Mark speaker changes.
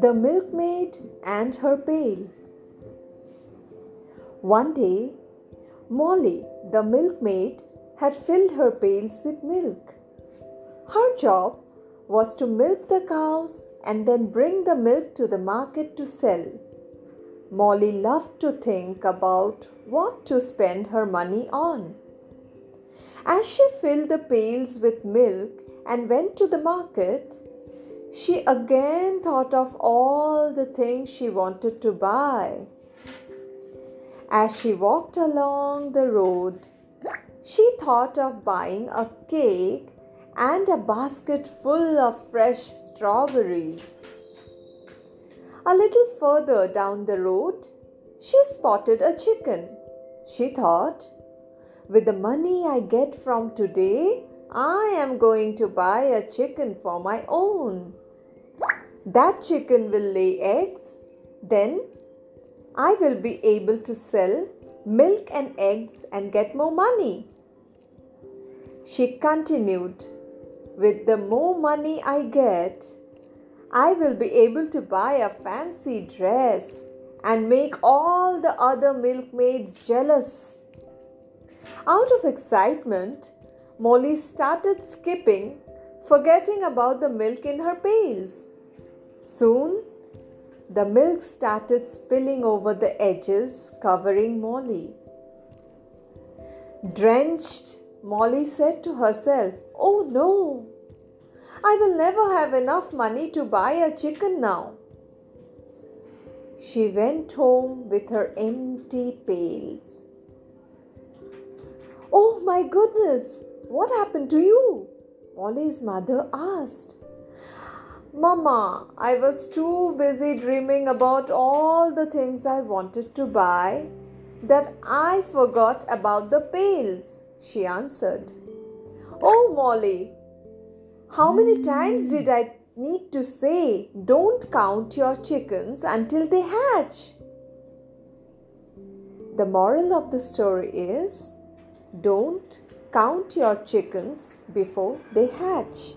Speaker 1: The Milkmaid and Her Pail. One day, Molly, the milkmaid, had filled her pails with milk. Her job was to milk the cows and then bring the milk to the market to sell. Molly loved to think about what to spend her money on. As she filled the pails with milk and went to the market, she again thought of all the things she wanted to buy. As she walked along the road, she thought of buying a cake and a basket full of fresh strawberries. A little further down the road, she spotted a chicken. She thought, with the money I get from today, I am going to buy a chicken for my own. That chicken will lay eggs. Then I will be able to sell milk and eggs and get more money. She continued, With the more money I get, I will be able to buy a fancy dress and make all the other milkmaids jealous. Out of excitement, Molly started skipping, forgetting about the milk in her pails. Soon, the milk started spilling over the edges, covering Molly. Drenched, Molly said to herself, Oh no! I will never have enough money to buy a chicken now. She went home with her empty pails. My goodness, what happened to you? Molly's mother asked. Mama, I was too busy dreaming about all the things I wanted to buy that I forgot about the pails, she answered. Oh, Molly, how many times did I need to say, don't count your chickens until they hatch? The moral of the story is don't count your chickens before they hatch.